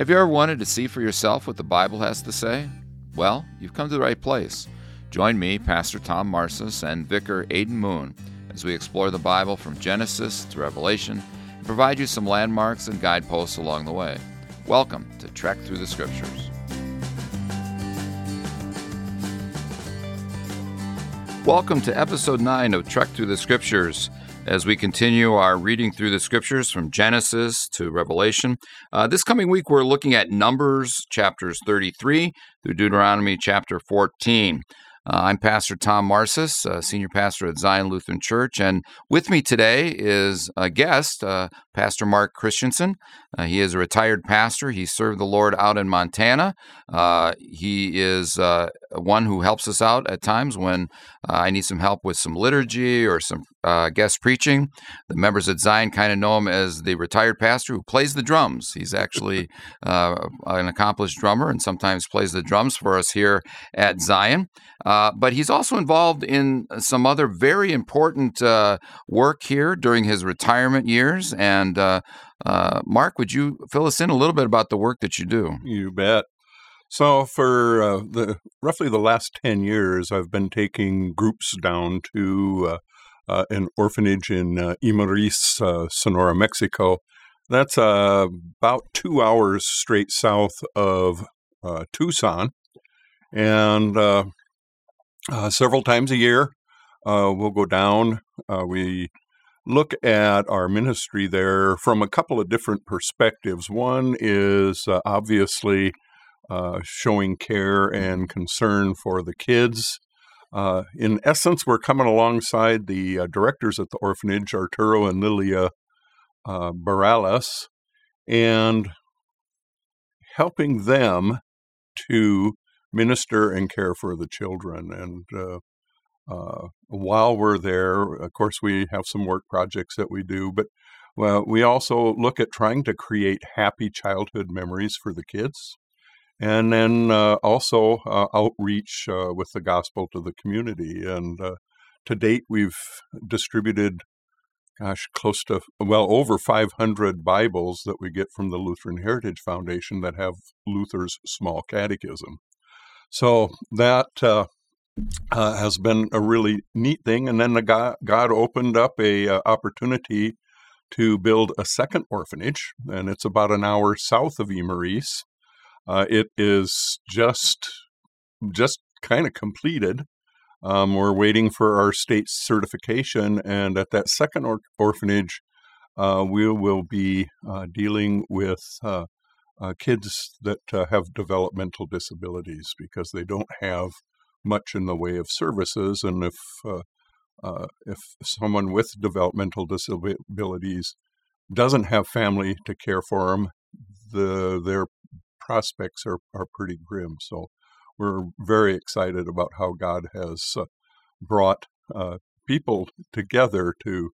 Have you ever wanted to see for yourself what the Bible has to say? Well, you've come to the right place. Join me, Pastor Tom Marcis, and Vicar Aidan Moon as we explore the Bible from Genesis to Revelation and provide you some landmarks and guideposts along the way. Welcome to Trek Through the Scriptures. Welcome to episode 9 of Trek Through the Scriptures as we continue our reading through the scriptures from Genesis to Revelation. Uh, this coming week, we're looking at Numbers chapters 33 through Deuteronomy chapter 14. Uh, I'm Pastor Tom Marcis, uh, senior pastor at Zion Lutheran Church, and with me today is a guest, uh, Pastor Mark Christensen. Uh, he is a retired pastor. He served the Lord out in Montana. Uh, he is uh, one who helps us out at times when I need some help with some liturgy or some guest preaching. The members at Zion kind of know him as the retired pastor who plays the drums. He's actually an accomplished drummer and sometimes plays the drums for us here at Zion. Uh, but he's also involved in some other very important uh, work here during his retirement years. And uh, uh, Mark, would you fill us in a little bit about the work that you do? You bet. So, for uh, the roughly the last ten years, I've been taking groups down to an orphanage in uh, Imuris, Sonora, Mexico. That's about two hours straight south of Tucson, and uh, several times a year. Uh, we'll go down. Uh, we look at our ministry there from a couple of different perspectives. One is uh, obviously uh, showing care and concern for the kids. Uh, in essence, we're coming alongside the directors at the orphanage, Arturo and Lilia uh, Barales, and helping them to minister and care for the children. And uh, uh, while we're there, of course, we have some work projects that we do, but well, we also look at trying to create happy childhood memories for the kids. And then uh, also uh, outreach uh, with the gospel to the community. And uh, to date, we've distributed gosh, close to well over 500 Bibles that we get from the Lutheran Heritage Foundation that have Luther's small catechism. So that uh, has been a really neat thing. And then the God, God opened up a uh, opportunity to build a second orphanage, and it's about an hour south of Imuris. Uh, it is just just kind of completed. Um, we're waiting for our state certification, and at that second or- orphanage, uh, we will be uh, dealing with uh, kids that have developmental disabilities because they don't have much in the way of services. And if uh, uh, if someone with developmental disabilities doesn't have family to care for them, the their prospects are, are pretty grim. So we're very excited about how God has uh, brought uh, people together to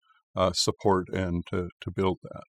support and to, to build that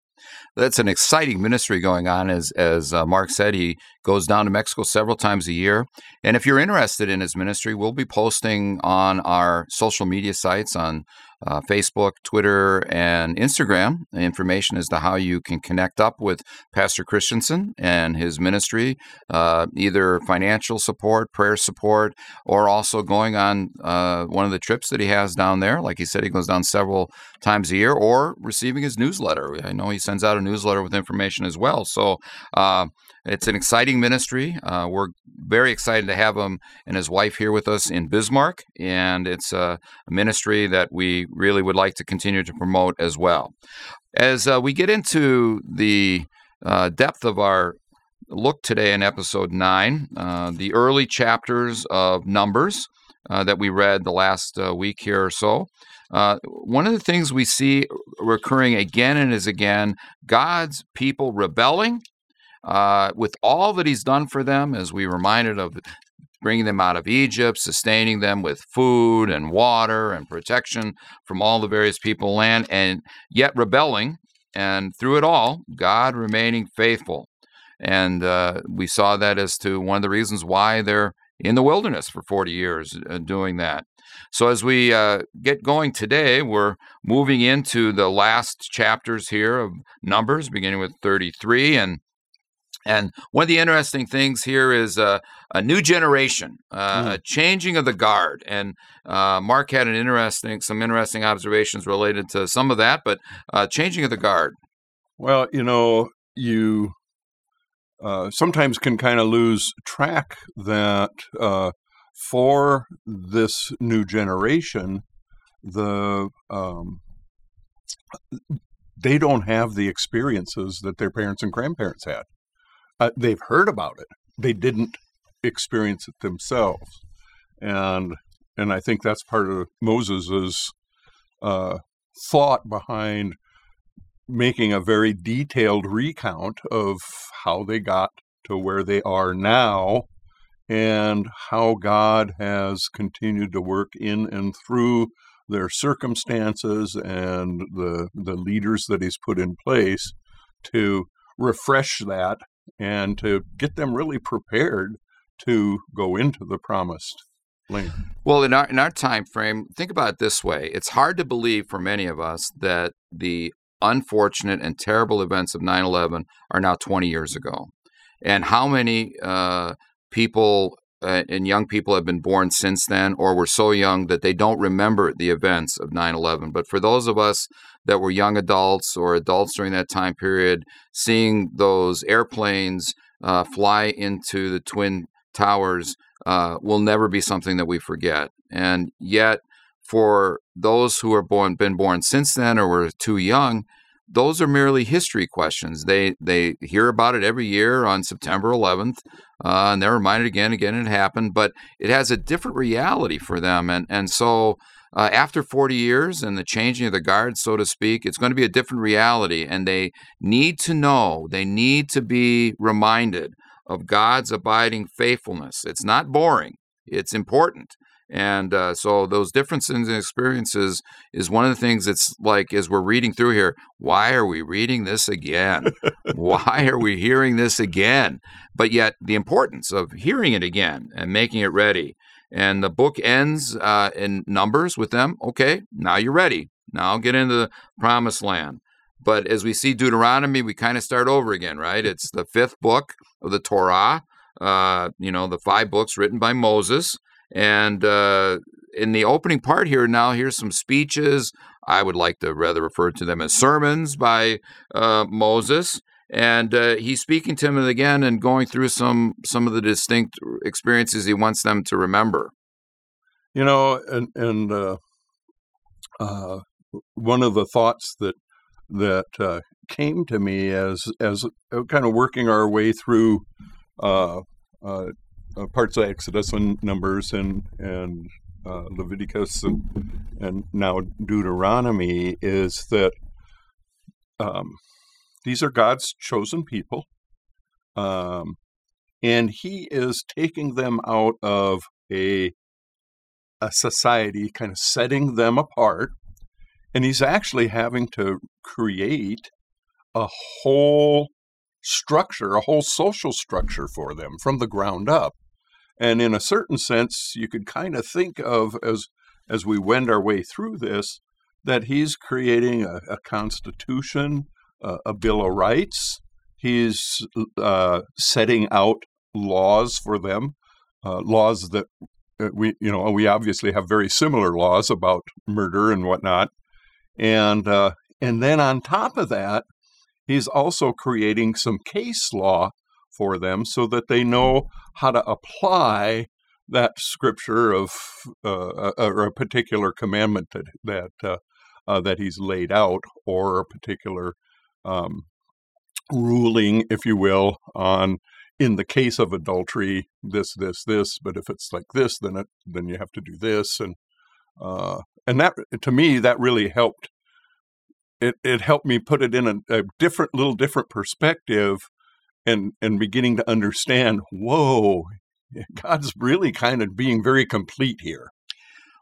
that's an exciting ministry going on. As as uh, Mark said, he goes down to Mexico several times a year. And if you're interested in his ministry, we'll be posting on our social media sites on uh, Facebook, Twitter, and Instagram information as to how you can connect up with Pastor Christensen and his ministry, uh, either financial support, prayer support, or also going on uh, one of the trips that he has down there. Like he said, he goes down several times a year, or receiving his newsletter. I know he sends out a newsletter with information as well. So, uh, it's an exciting ministry. Uh, we're very excited to have him and his wife here with us in Bismarck, and it's a ministry that we really would like to continue to promote as well. As uh, we get into the uh, depth of our look today in episode 9, uh, the early chapters of Numbers uh, that we read the last uh, week here or so, uh, one of the things we see recurring again and as again God's people rebelling uh, with all that he's done for them, as we reminded of bringing them out of Egypt, sustaining them with food and water and protection from all the various people land, and yet rebelling, and through it all, God remaining faithful. And uh, we saw that as to one of the reasons why they're in the wilderness for 40 years uh, doing that. So, as we uh, get going today, we're moving into the last chapters here of Numbers, beginning with 33. And And one of the interesting things here is uh, a new generation, uh, Mm. a changing of the guard. And uh, Mark had an interesting, some interesting observations related to some of that, but uh, changing of the guard. Well, you know, you uh, sometimes can kind of lose track that uh, for this new generation, the um, they don't have the experiences that their parents and grandparents had. Uh, they've heard about it, they didn't experience it themselves, and and I think that's part of Moses's uh, thought behind making a very detailed recount of how they got to where they are now and how God has continued to work in and through their circumstances and the the leaders that he's put in place to refresh that and to get them really prepared to go into the promised land. Well, in our in our time frame, think about it this way: it's hard to believe for many of us that the unfortunate and terrible events of 9/11 are now 20 years ago, and how many uh, people uh, and young people have been born since then, or were so young that they don't remember the events of 9/11. But for those of us that were young adults or adults during that time period, seeing those airplanes uh, fly into the twin towers uh, will never be something that we forget. And yet, for those who are born, been born since then, or were too young, those are merely history questions. They they hear about it every year on September 11th, uh, and they're reminded again, and again, it happened. But it has a different reality for them, and and so. Uh, after 40 years and the changing of the guard, so to speak, it's going to be a different reality. And they need to know, they need to be reminded of God's abiding faithfulness. It's not boring, it's important. And uh, so those differences in experiences is one of the things that's like as we're reading through here, why are we reading this again? why are we hearing this again? But yet the importance of hearing it again and making it ready. And the book ends uh, in numbers with them. Okay, now you're ready. Now get into the promised land. But as we see Deuteronomy, we kind of start over again, right? It's the fifth book of the Torah, uh, you know, the five books written by Moses. And uh, in the opening part here, now here's some speeches. I would like to rather refer to them as sermons by uh, Moses. And uh, he's speaking to them again and going through some some of the distinct experiences he wants them to remember. You know, and and uh, uh, one of the thoughts that that uh, came to me as as kind of working our way through uh, uh, uh, parts of Exodus and Numbers and and uh, Leviticus and and now Deuteronomy is that um, these are God's chosen people, um, and He is taking them out of a a society, kind of setting them apart, and He's actually having to create a whole structure, a whole social structure for them from the ground up. And in a certain sense, you could kind of think of as as we wend our way through this that he's creating a, a constitution, a, a bill of rights. He's uh, setting out laws for them, uh, laws that uh, we you know we obviously have very similar laws about murder and whatnot, and uh, and then on top of that, he's also creating some case law for them so that they know how to apply that scripture of uh, a, or a particular commandment that that uh, uh, that he's laid out, or a particular um, ruling, if you will, on in the case of adultery, this, this, this. But if it's like this, then it then you have to do this, and uh, and that to me that really helped. It it helped me put it in a, a different, little different perspective, and and beginning to understand. Whoa, God's really kind of being very complete here.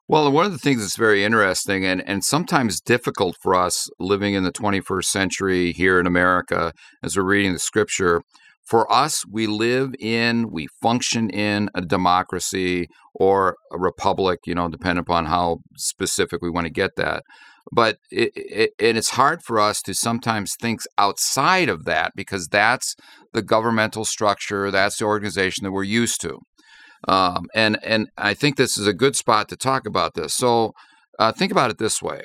Well, one of the things that's very interesting and, and sometimes difficult for us living in the 21st century here in America as we're reading the scripture, for us, we live in, we function in a democracy or a republic, you know, depending upon how specific we want to get that. But it, it, and it's hard for us to sometimes think outside of that because that's the governmental structure, that's the organization that we're used to. Um, and and I think this is a good spot to talk about this. So uh, think about it this way: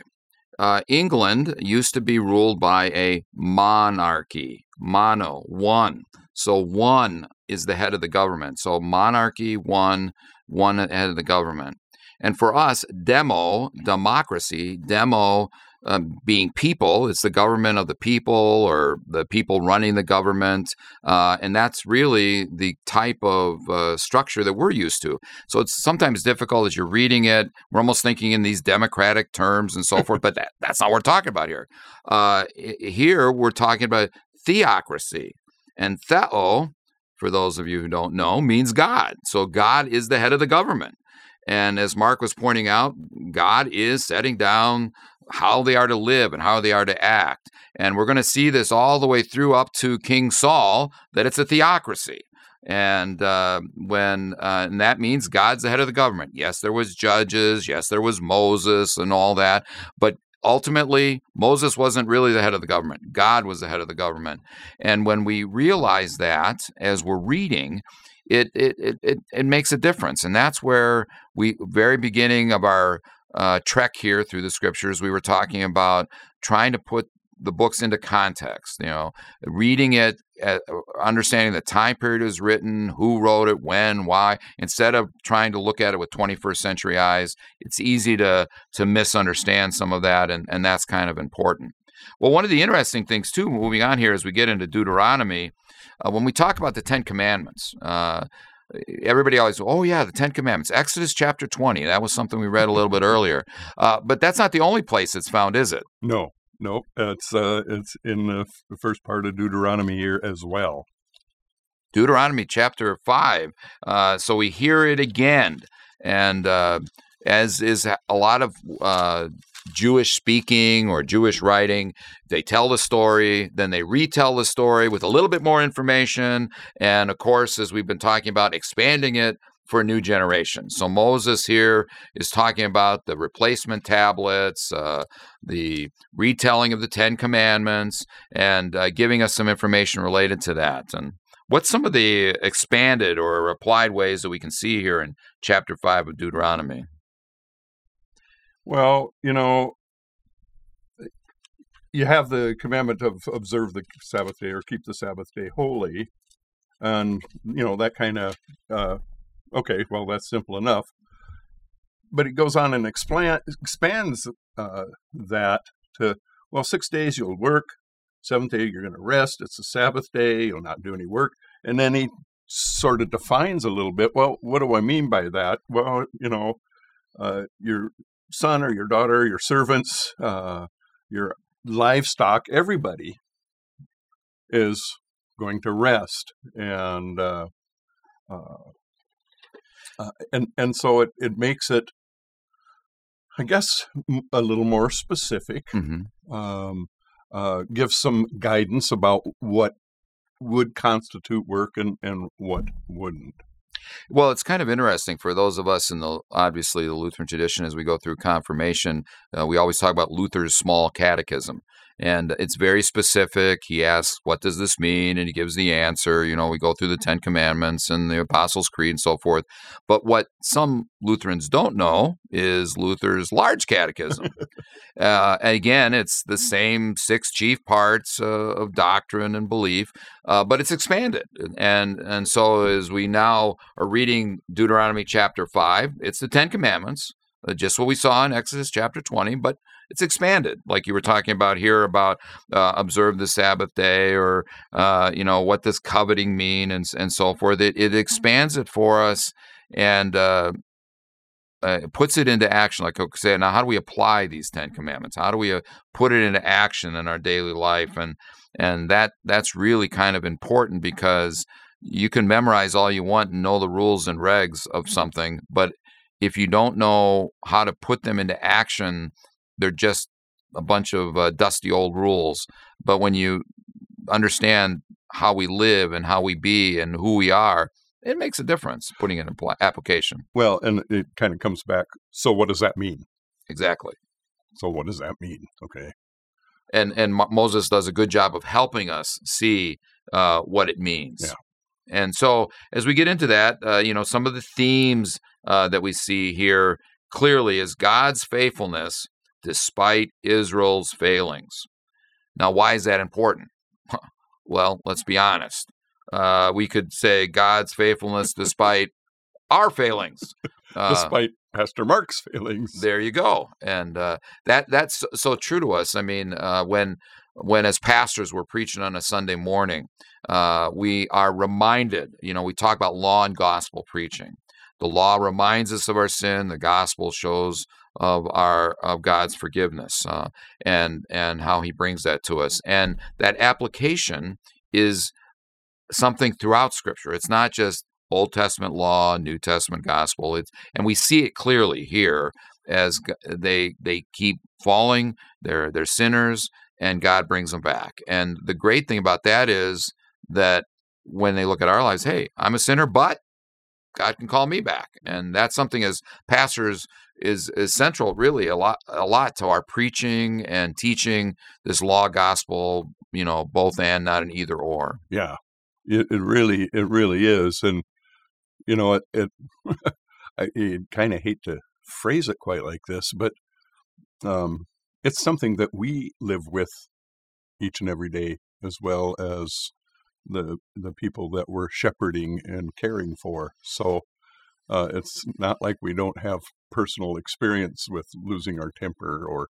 uh, England used to be ruled by a monarchy, mono, one. So one is the head of the government. So monarchy, one, one head of the government. And for us, demo, democracy, demo um, being people, it's the government of the people or the people running the government. Uh, and that's really the type of uh, structure that we're used to. So it's sometimes difficult as you're reading it. We're almost thinking in these democratic terms and so forth, but that, that's not what we're talking about here. Uh, here, we're talking about theocracy. And theo, for those of you who don't know, means God. So God is the head of the government. And as Mark was pointing out, God is setting down how they are to live and how they are to act. And we're going to see this all the way through up to King Saul that it's a theocracy. And uh, when uh, and that means God's the head of the government. Yes, there was judges. Yes, there was Moses and all that. But ultimately, Moses wasn't really the head of the government. God was the head of the government. And when we realize that as we're reading, it it it it, makes a difference. And that's where we very beginning of our uh, trek here through the scriptures, we were talking about trying to put the books into context. You know, reading it, uh, understanding the time period it was written, who wrote it, when, why. Instead of trying to look at it with 21st century eyes, it's easy to to misunderstand some of that, and and that's kind of important. Well, one of the interesting things too, moving on here as we get into Deuteronomy, uh, when we talk about the Ten Commandments. Uh, everybody always, oh yeah, the Ten Commandments, Exodus chapter twenty. That was something we read a little bit earlier. Uh, but that's not the only place it's found, is it? No, no, it's uh, it's in the, the first part of Deuteronomy here as well. Deuteronomy chapter five. Uh, so we hear it again, and uh, as is a lot of uh, Jewish speaking or Jewish writing. They tell the story, then they retell the story with a little bit more information. And of course, as we've been talking about, expanding it for a new generation. So Moses here is talking about the replacement tablets, uh, the retelling of the Ten Commandments, and uh, giving us some information related to that. And what's some of the expanded or applied ways that we can see here in chapter 5 of Deuteronomy? Well, you know, you have the commandment of observe the Sabbath day or keep the Sabbath day holy, and you know that kind of uh, okay. Well, that's simple enough. But it goes on and expand, expands uh, that to well, six days you'll work, seventh day you're going to rest. It's a Sabbath day. You'll not do any work, and then he sort of defines a little bit. Well, what do I mean by that? Well, you know, uh, you're son or your daughter, your servants, uh, your livestock, everybody is going to rest, and uh, uh, uh, and and so it it makes it, I guess, a little more specific. Mm-hmm. Um, uh, gives some guidance about what would constitute work and, and what wouldn't. Well, it's kind of interesting for those of us in the obviously the Lutheran tradition as we go through confirmation. Uh, we always talk about Luther's small catechism, and it's very specific. He asks, "What does this mean?" and he gives the answer. You know, we go through the Ten Commandments and the Apostles' Creed and so forth. But what some Lutherans don't know is Luther's large catechism. uh, again, it's the same six chief parts uh, of doctrine and belief, uh, but it's expanded. And and so as we now are reading Deuteronomy chapter five, it's the Ten Commandments. Uh, just what we saw in Exodus chapter 20, but it's expanded, like you were talking about here about uh, observe the Sabbath day, or uh, you know what does coveting mean, and and so forth. It, it expands it for us and uh, uh puts it into action. Like I said, now how do we apply these Ten Commandments? How do we uh, put it into action in our daily life? And and that that's really kind of important because you can memorize all you want and know the rules and regs of something, but if you don't know how to put them into action, they're just a bunch of uh, dusty old rules. But when you understand how we live and how we be and who we are, it makes a difference putting it in application. Well, and it kind of comes back. So, what does that mean? Exactly. So what does that mean? Okay. And and Mo- Moses does a good job of helping us see uh, what it means. Yeah. And so as we get into that, uh, you know, some of the themes uh, that we see here clearly is God's faithfulness despite Israel's failings. Now, why is that important? well, let's be honest. Uh, we could say God's faithfulness despite our failings. Uh, Despite Pastor Mark's failings. there you go, and uh, that that's so- so true to us. I mean, uh, when when as pastors we're preaching on a Sunday morning, uh, we are reminded. You know, we talk about law and gospel preaching. The law reminds us of our sin. The gospel shows of our of God's forgiveness uh, and and how He brings that to us. And that application is something throughout Scripture. It's not just Old Testament law, New Testament gospel. It's and we see it clearly here as they they keep falling. They're they're sinners, and God brings them back. And the great thing about that is that when they look at our lives, hey, I'm a sinner, but God can call me back, and that's something as pastors is is central, really a lot a lot to our preaching and teaching this law gospel. You know, both and not an either or. Yeah, it, it really, it really is, and you know, it, it I, kind of hate to phrase it quite like this, but um, it's something that we live with each and every day, as well as the the people that we're shepherding and caring for. So uh, it's not like we don't have personal experience with losing our temper or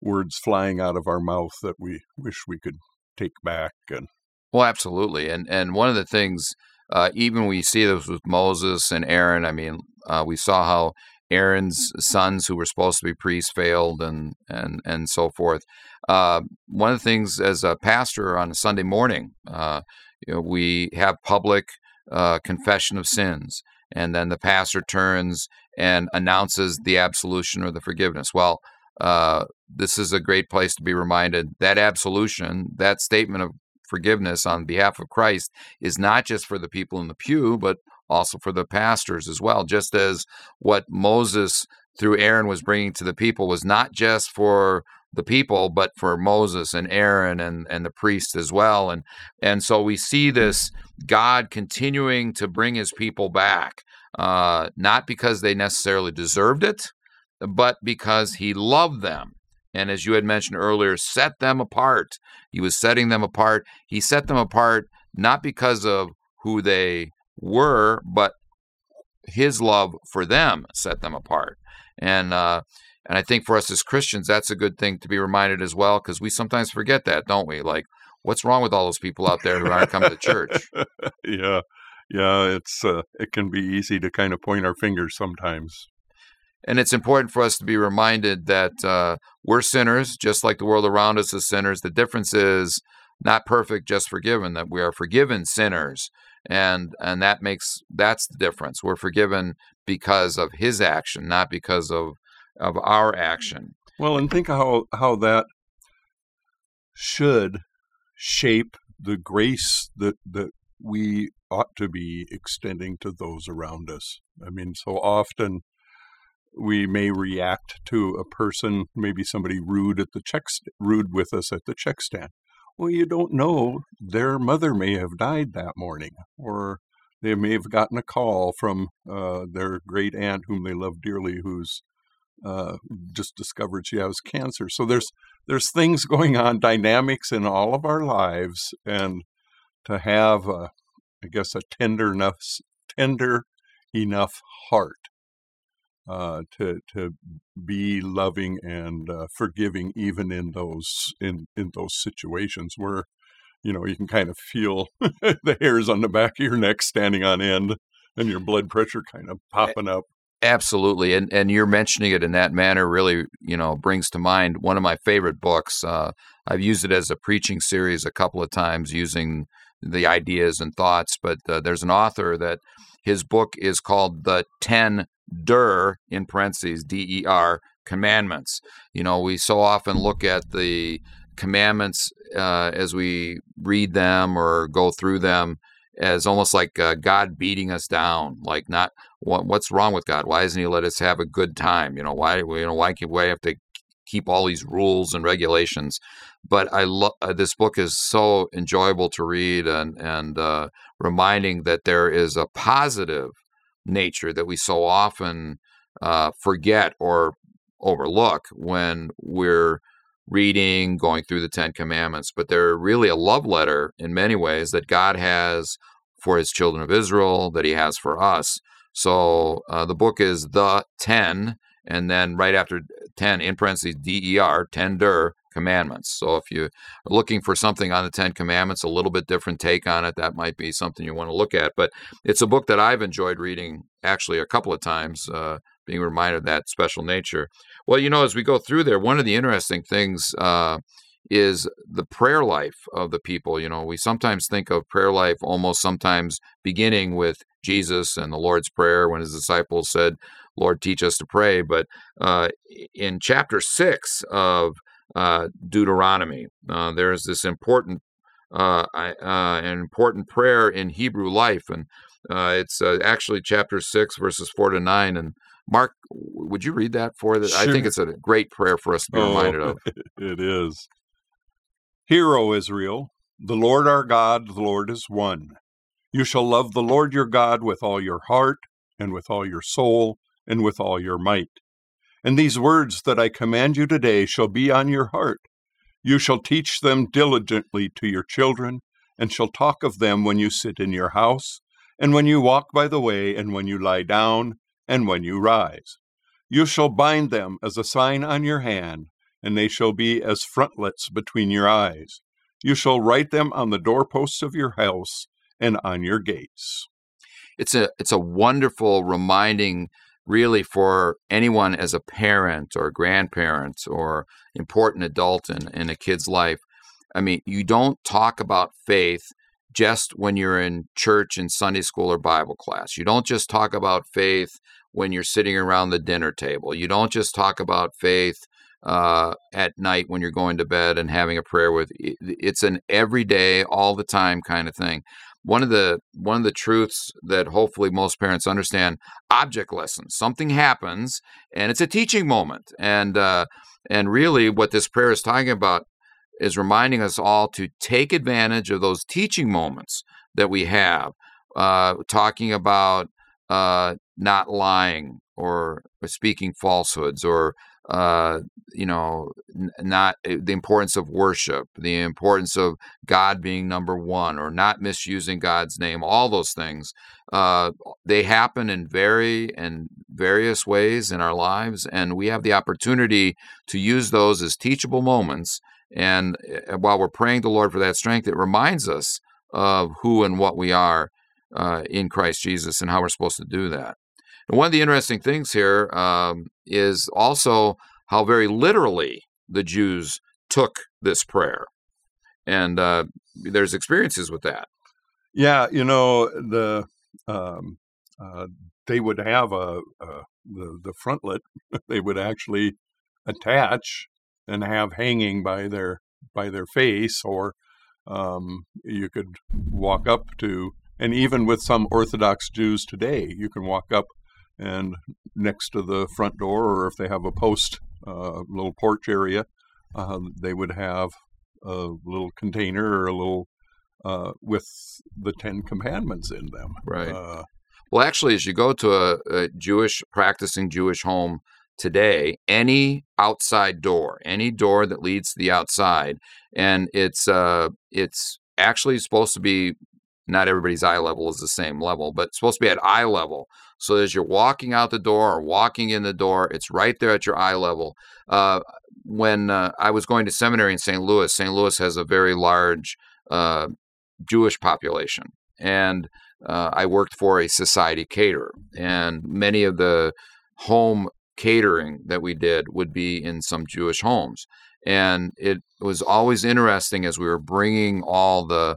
words flying out of our mouth that we wish we could take back and Well, absolutely, and and one of the things, uh, even we see this with Moses and Aaron. I mean, uh, we saw how Aaron's sons, who were supposed to be priests, failed, and and and so forth. Uh, one of the things, as a pastor on a Sunday morning, uh, you know, we have public uh, confession of sins, and then the pastor turns and announces the absolution or the forgiveness. Well. Uh, this is a great place to be reminded that absolution, that statement of forgiveness on behalf of Christ is not just for the people in the pew, but also for the pastors as well. Just as what Moses through Aaron was bringing to the people was not just for the people, but for Moses and Aaron and, and the priests as well. And and so we see this God continuing to bring his people back, uh, not because they necessarily deserved it, but because he loved them. And as you had mentioned earlier, set them apart. He was setting them apart. He set them apart not because of who they were, but his love for them set them apart. And uh, and I think for us as Christians, that's a good thing to be reminded as well, because we sometimes forget that, don't we? Like, what's wrong with all those people out there who aren't coming to church? yeah, yeah, it's uh, it can be easy to kind of point our fingers sometimes. And it's important for us to be reminded that uh, we're sinners, just like the world around us is sinners. The difference is not perfect, just forgiven. That we are forgiven sinners, and and that makes that's the difference. We're forgiven because of His action, not because of of our action. Well, and think how how that should shape the grace that that we ought to be extending to those around us. I mean, so often we may react to a person, maybe somebody rude at the check st- rude with us at the check stand. Well, you don't know their mother may have died that morning, or they may have gotten a call from uh, their great aunt whom they love dearly, who's uh, just discovered she has cancer. So there's there's things going on, dynamics in all of our lives, and to have, a, I guess, a tender enough, tender enough heart uh, to to be loving and uh, forgiving, even in those in in those situations where you know you can kind of feel the hairs on the back of your neck standing on end and your blood pressure kind of popping up. Absolutely, and and you're mentioning it in that manner really, you know, brings to mind one of my favorite books. Uh, I've used it as a preaching series a couple of times, using the ideas and thoughts. But uh, there's an author that his book is called the Ten Der in parentheses D E R commandments. You know, we so often look at the commandments uh, as we read them or go through them as almost like uh, God beating us down, like not what, what's wrong with God? Why doesn't He let us have a good time? You know, why you know why can why have to keep all these rules and regulations. But I love uh, this book is so enjoyable to read and and uh, reminding that there is a positive nature that we so often uh, forget or overlook when we're reading, going through the Ten Commandments. But they're really a love letter in many ways that God has for his children of Israel, that he has for us. So uh, the book is The Ten, and then right after 10, in parentheses, DER, tender commandments. So if you're looking for something on the Ten Commandments, a little bit different take on it, that might be something you want to look at. But it's a book that I've enjoyed reading actually a couple of times, uh, being reminded of that special nature. Well, you know, as we go through there, one of the interesting things uh, is the prayer life of the people. You know, we sometimes think of prayer life almost sometimes beginning with Jesus and the Lord's Prayer when his disciples said, Lord, teach us to pray. But uh, in chapter six of uh, Deuteronomy, uh, there's this important, uh, uh, an important prayer in Hebrew life, and uh, it's actually chapter six, verses four to nine. And Mark, would you read that for us? Sure. I think it's a great prayer for us to be oh, reminded of. It is. Hear, O Israel, the Lord our God, the Lord is one. You shall love the Lord your God with all your heart, and with all your soul, and with all your might. And these words that I command you today shall be on your heart. You shall teach them diligently to your children, and shall talk of them when you sit in your house, and when you walk by the way, and when you lie down, and when you rise. You shall bind them as a sign on your hand, and they shall be as frontlets between your eyes. You shall write them on the doorposts of your house and on your gates. It's a it's a wonderful reminding really for anyone as a parent or grandparent or important adult in, in a kid's life. I mean, you don't talk about faith just when you're in church and Sunday school or Bible class. You don't just talk about faith when you're sitting around the dinner table. You don't just talk about faith uh, at night when you're going to bed and having a prayer with. It's an everyday, all the time kind of thing one of the one of the truths that hopefully most parents understand object lessons something happens and it's a teaching moment and uh, and really what this prayer is talking about is reminding us all to take advantage of those teaching moments that we have uh, talking about uh, not lying or, speaking falsehoods or uh, you know, not eh, the importance of worship, the importance of God being number one, or not misusing God's name. All those things, uh, they happen in very and various ways in our lives, and we have the opportunity to use those as teachable moments. And eh, while we're praying the Lord for that strength, it reminds us of who and what we are uh, in Christ Jesus and how we're supposed to do that. And one of the interesting things here um, is also how very literally the Jews took this prayer. And uh, there's experiences with that. Yeah, you know, the um, uh, they would have a, a the the frontlet. They would actually attach and have hanging by their by their face, or um, you could walk up to. And even with some Orthodox Jews today, you can walk up and next to the front door, or if they have a post, uh, little porch area, uh, they would have a little container or a little uh, with the Ten Commandments in them. Right. Uh, well, actually, as you go to a, a Jewish practicing Jewish home today, any outside door, any door that leads to the outside, and it's uh, it's actually supposed to be not everybody's eye level is the same level, but it's supposed to be at eye level. So as you're walking out the door or walking in the door, it's right there at your eye level. Uh, when uh, I was going to seminary in St. Louis, St. Louis has a very large uh, Jewish population, and uh, I worked for a society caterer, and many of the home catering that we did would be in some Jewish homes. And it was always interesting as we were bringing all the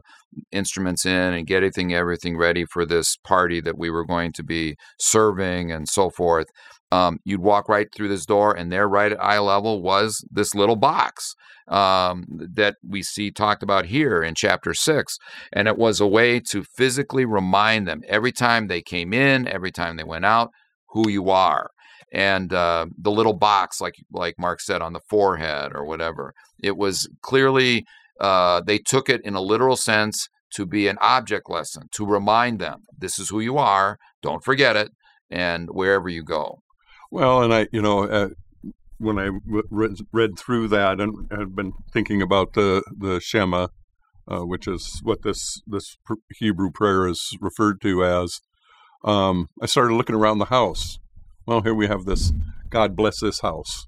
instruments in and getting everything ready for this party that we were going to be serving and so forth. Um, you'd walk right through this door, and there, right at eye level, was this little box um, that we see talked about here in chapter six. And it was a way to physically remind them every time they came in, every time they went out, who you are. And uh, the little box, like like Mark said, on the forehead or whatever. It was clearly uh, they took it in a literal sense to be an object lesson to remind them this is who you are. Don't forget it, and wherever you go. Well, and I, you know, uh, when I read, read through that and had been thinking about the the Shema, uh, which is what this this Hebrew prayer is referred to as, um, I started looking around the house. Well, here we have this. God bless this house,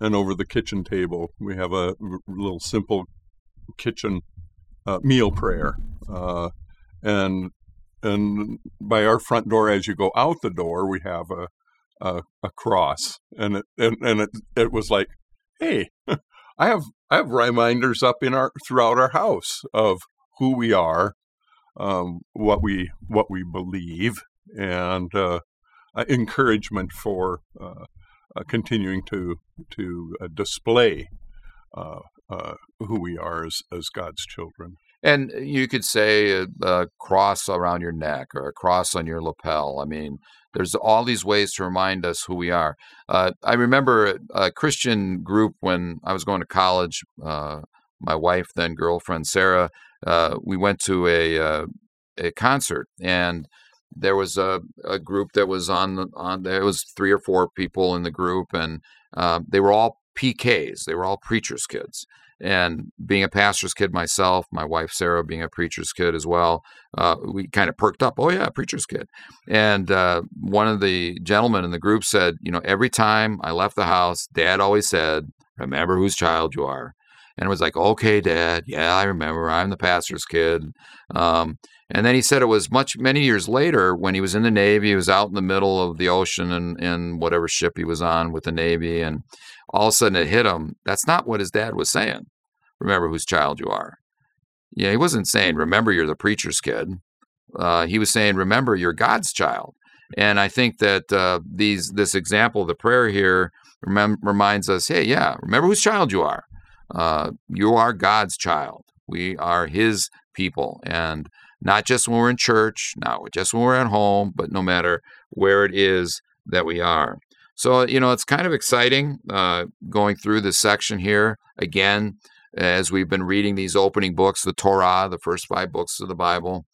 and over the kitchen table we have a little simple kitchen uh, meal prayer, uh, and and by our front door as you go out the door we have a a, a cross, and it and, and it it was like, hey, I have I have reminders up in our throughout our house of who we are, um, what we what we believe, and uh, encouragement for uh, uh, continuing to to uh, display uh, uh, who we are as as God's children. And you could say a, a, cross around your neck or a cross on your lapel. I mean, there's all these ways to remind us who we are. Uh, I remember a Christian group when I was going to college. Uh, my wife, then girlfriend Sarah, uh, we went to a uh, a concert, and there was a, a group that was on on there was three or four people in the group, and uh, they were all PKs. They were all preachers' kids. And being a pastor's kid myself, my wife Sarah being a preacher's kid as well, uh, we kind of perked up. Oh yeah, preacher's kid. And uh, one of the gentlemen in the group said, you know, every time I left the house, Dad always said, "Remember whose child you are." And it was like, okay, Dad, yeah, I remember. I'm the pastor's kid. Um, and then he said it was much many years later when he was in the Navy. He was out in the middle of the ocean and in whatever ship he was on with the Navy, and all of a sudden it hit him. That's not what his dad was saying. Remember whose child you are. Yeah, he wasn't saying remember you're the preacher's kid. Uh, he was saying remember you're God's child. And I think that uh, these this example of the prayer here remem- reminds us, hey, yeah, remember whose child you are. Uh, you are God's child. We are His people, and not just when we're in church, not just when we're at home, but no matter where it is that we are. So, you know, it's kind of exciting uh, going through this section here again as we've been reading these opening books, the Torah, the first five books of the Bible.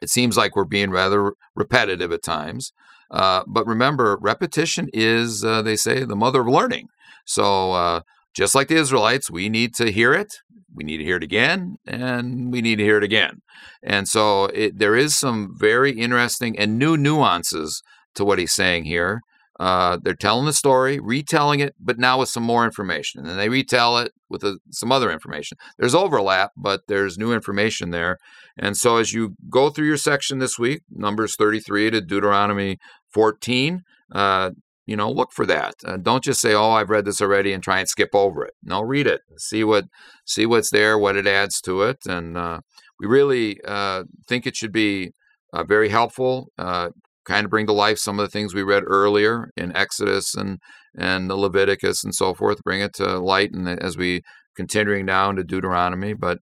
It seems like we're being rather repetitive at times. Uh, but remember, repetition is, uh, they say, the mother of learning. So, uh, just like the Israelites, we need to hear it, we need to hear it again, and we need to hear it again. And so, it, there is some very interesting and new nuances to what he's saying here. Uh, they're telling the story, retelling it, but now with some more information. And then they retell it with a, some other information. There's overlap, but there's new information there. And so as you go through your section this week, Numbers 33 to Deuteronomy 14, uh, you know, look for that. Uh, don't just say, "Oh, I've read this already," and try and skip over it. No, read it. See what see what's there, what it adds to it, and uh, we really uh, think it should be uh, very helpful uh, kind of bring to life some of the things we read earlier in Exodus and and the Leviticus and so forth. Bring it to light, and as we continuing now into Deuteronomy. But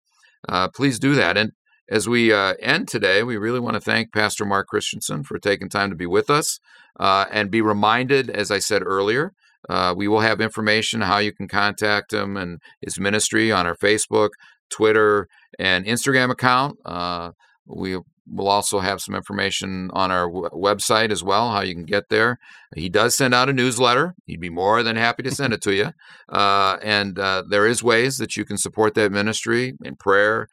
uh, please do that. And as we uh, end today, we really want to thank Pastor Mark Christensen for taking time to be with us uh, and be reminded, as I said earlier. Uh, we will have information how you can contact him and his ministry on our Facebook, Twitter, and Instagram account. Uh, we We'll also have some information on our w- website as well, how you can get there. He does send out a newsletter. He'd be more than happy to send it to you. Uh, and uh, there is ways that you can support that ministry in prayer,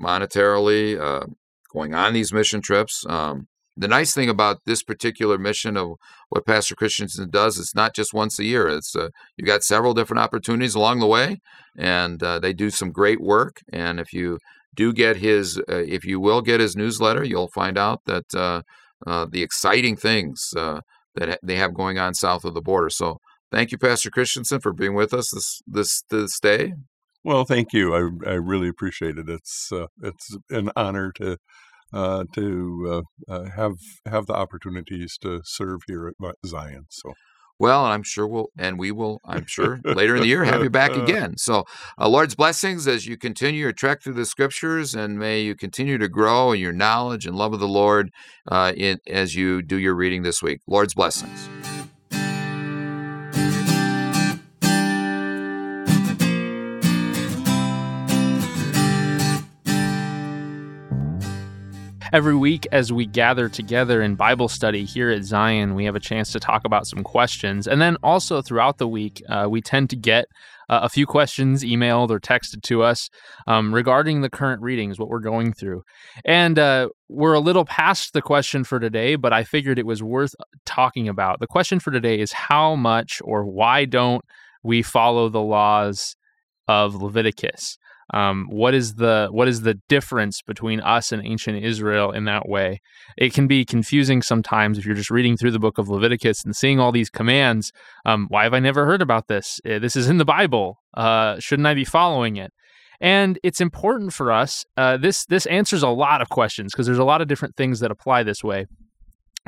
monetarily, uh, going on these mission trips. Um, the nice thing about this particular mission of what Pastor Christensen does, it's not just once a year. It's uh, you got several different opportunities along the way, and uh, they do some great work. And if you do get his, uh, if you will get his newsletter, you'll find out that uh, uh, the exciting things uh, that they have going on south of the border. So thank you, Pastor Christensen, for being with us this this this day. Well, thank you. I I really appreciate it. It's uh, it's an honor to. Uh, to have have the opportunities to serve here at Zion, so well, I'm sure we'll, and we will, I'm sure, later in the year have you back again. So, uh, Lord's blessings as you continue your trek through the scriptures, and may you continue to grow in your knowledge and love of the Lord uh, in, as you do your reading this week. Lord's blessings. Every week, as we gather together in Bible study here at Zion, we have a chance to talk about some questions. And then also throughout the week, uh, we tend to get uh, a few questions emailed or texted to us um, regarding the current readings, what we're going through. And uh, we're a little past the question for today, but I figured it was worth talking about. The question for today is how much or why don't we follow the laws of Leviticus? Um, what is the what is the difference between us and ancient Israel in that way? It can be confusing sometimes if you're just reading through the book of Leviticus and seeing all these commands. Um, why have I never heard about this? Uh, this is in the Bible. Uh, shouldn't I be following it? And it's important for us. Uh, this this answers a lot of questions because there's a lot of different things that apply this way.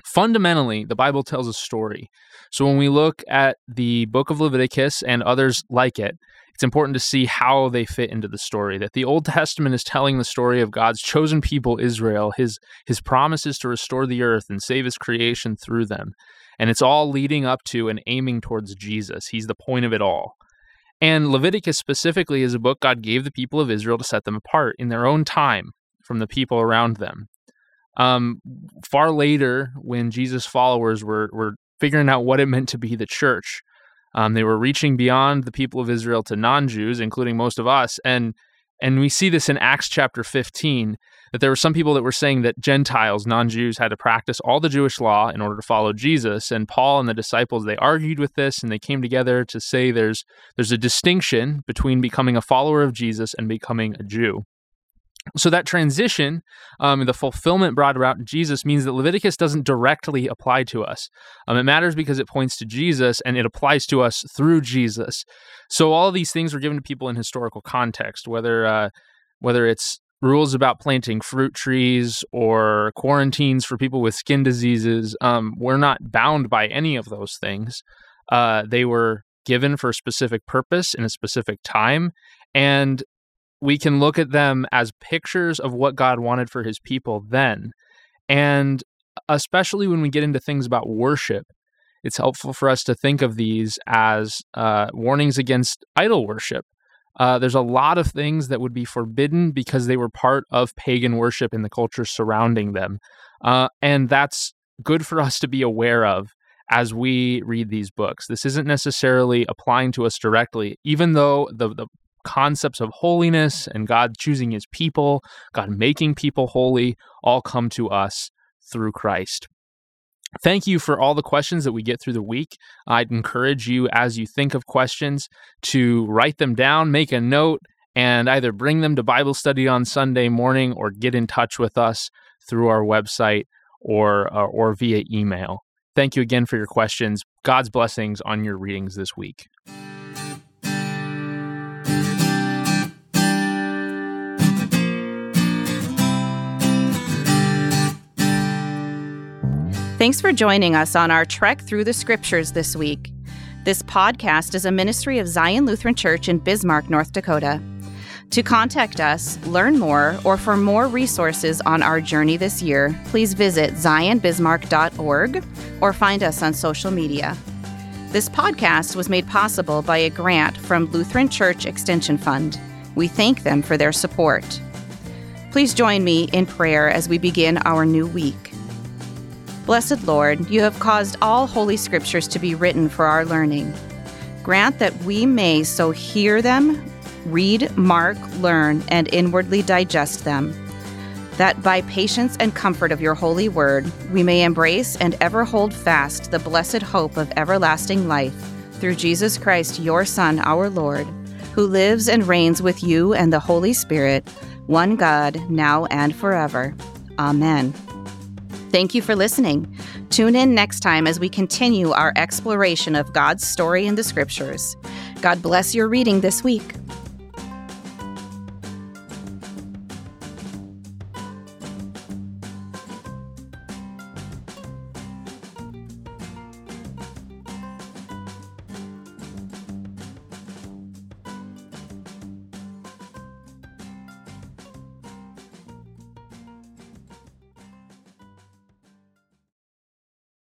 Fundamentally, the Bible tells a story. So when we look at the book of Leviticus and others like it, it's important to see how they fit into the story. That the Old Testament is telling the story of God's chosen people, Israel, his, his promises to restore the earth and save his creation through them. And it's all leading up to and aiming towards Jesus. He's the point of it all. And Leviticus specifically is a book God gave the people of Israel to set them apart in their own time from the people around them. Um, far later, when Jesus' followers were, were figuring out what it meant to be the church, um, they were reaching beyond the people of Israel to non-Jews, including most of us, and and we see this in Acts chapter 15 that there were some people that were saying that Gentiles, non-Jews, had to practice all the Jewish law in order to follow Jesus. And Paul and the disciples they argued with this, and they came together to say there's there's a distinction between becoming a follower of Jesus and becoming a Jew. So that transition, um, the fulfillment brought about Jesus, means that Leviticus doesn't directly apply to us. Um, it matters because it points to Jesus and it applies to us through Jesus. So all these things were given to people in historical context, whether uh, whether it's rules about planting fruit trees or quarantines for people with skin diseases. Um, we're not bound by any of those things. Uh, they were given for a specific purpose in a specific time, and we can look at them as pictures of what God wanted for his people then. And especially when we get into things about worship, it's helpful for us to think of these as uh, warnings against idol worship. Uh, there's a lot of things that would be forbidden because they were part of pagan worship in the culture surrounding them. Uh, and that's good for us to be aware of as we read these books. This isn't necessarily applying to us directly, even though the, the concepts of holiness and God choosing his people, God making people holy, all come to us through Christ. Thank you for all the questions that we get through the week. I'd encourage you, as you think of questions, to write them down, make a note, and either bring them to Bible study on Sunday morning or get in touch with us through our website or, uh, or via email. Thank you again for your questions. God's blessings on your readings this week. Thanks for joining us on our trek through the scriptures this week. This podcast is a ministry of Zion Lutheran Church in Bismarck, North Dakota. To contact us, learn more, or for more resources on our journey this year, please visit zionbismarck.org or find us on social media. This podcast was made possible by a grant from Lutheran Church Extension Fund. We thank them for their support. Please join me in prayer as we begin our new week. Blessed Lord, you have caused all holy scriptures to be written for our learning. Grant that we may so hear them, read, mark, learn, and inwardly digest them, that by patience and comfort of your holy word, we may embrace and ever hold fast the blessed hope of everlasting life through Jesus Christ, your Son, our Lord, who lives and reigns with you and the Holy Spirit, one God, now and forever. Amen. Thank you for listening. Tune in next time as we continue our exploration of God's story in the scriptures. God bless your reading this week.